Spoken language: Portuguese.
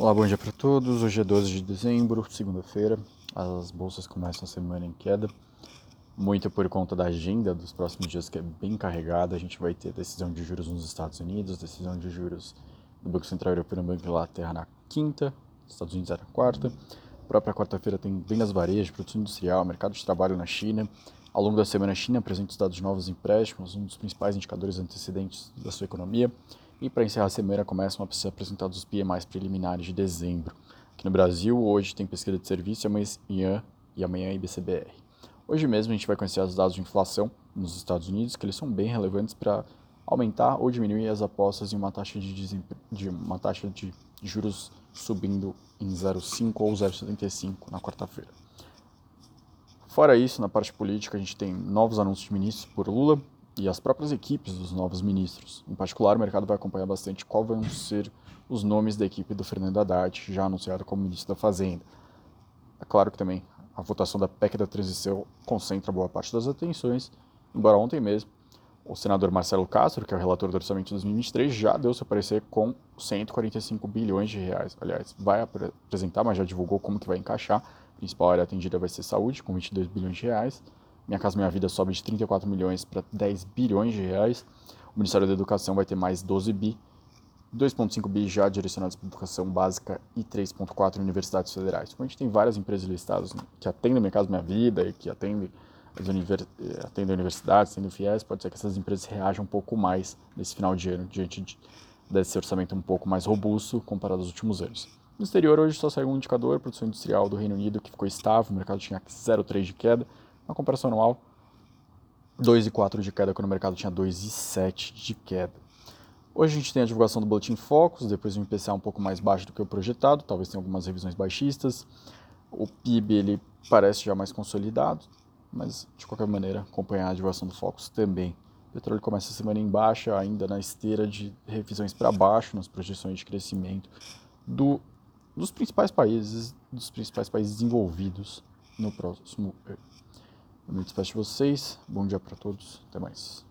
Olá, bom dia para todos. Hoje é 12 de dezembro, segunda-feira. As bolsas começam a semana em queda, muito por conta da agenda dos próximos dias que é bem carregada. A gente vai ter decisão de juros nos Estados Unidos, decisão de juros do Banco Central Europeu e Banco da Inglaterra na quinta, Estados Unidos na quarta. A própria quarta-feira tem vendas varejo, produção industrial, mercado de trabalho na China. Ao longo da semana, a China apresenta os dados de novos empréstimos, um dos principais indicadores antecedentes da sua economia. E para encerrar a semana, começam a ser apresentados os PMIs preliminares de dezembro. Aqui no Brasil, hoje tem pesquisa de serviço amanhã, e amanhã IBCBR. Hoje mesmo a gente vai conhecer os dados de inflação nos Estados Unidos, que eles são bem relevantes para aumentar ou diminuir as apostas em uma taxa de, de uma taxa de juros subindo em 0,5 ou 0,75 na quarta-feira. Fora isso, na parte política, a gente tem novos anúncios de ministros por Lula, e as próprias equipes dos novos ministros. Em particular, o mercado vai acompanhar bastante qual vão ser os nomes da equipe do Fernando Haddad, já anunciado como ministro da Fazenda. É claro que também a votação da PEC da transição concentra boa parte das atenções, embora ontem mesmo o senador Marcelo Castro, que é o relator do orçamento de 2023, já deu seu parecer com 145 bilhões de reais. Aliás, vai apresentar, mas já divulgou como que vai encaixar. A principal área atendida vai ser saúde, com 22 bilhões de reais. Minha Casa Minha Vida sobe de 34 milhões para 10 bilhões de reais. O Ministério da Educação vai ter mais 12 bi, 2,5 bi já direcionados para educação básica e 3,4 universidades federais. Como a gente tem várias empresas listadas né, que atendem Minha Casa Minha Vida e que atendem as univers... Eh, atendem universidades, atendem FIES, pode ser que essas empresas reajam um pouco mais nesse final de ano, diante de, desse orçamento um pouco mais robusto comparado aos últimos anos. No exterior, hoje só saiu um indicador, produção industrial do Reino Unido, que ficou estável, o mercado tinha 0,3 de queda, na comparação anual, 2,4 de queda, quando o mercado tinha 2,7 de queda. Hoje a gente tem a divulgação do Boletim Focus, depois um IPCA um pouco mais baixo do que o projetado, talvez tenha algumas revisões baixistas. O PIB ele parece já mais consolidado, mas de qualquer maneira acompanhar a divulgação do Focus também. O petróleo começa a semana em baixa, ainda na esteira de revisões para baixo nas projeções de crescimento do, dos principais países, dos principais países desenvolvidos no próximo me despeço de vocês. Bom dia para todos. Até mais.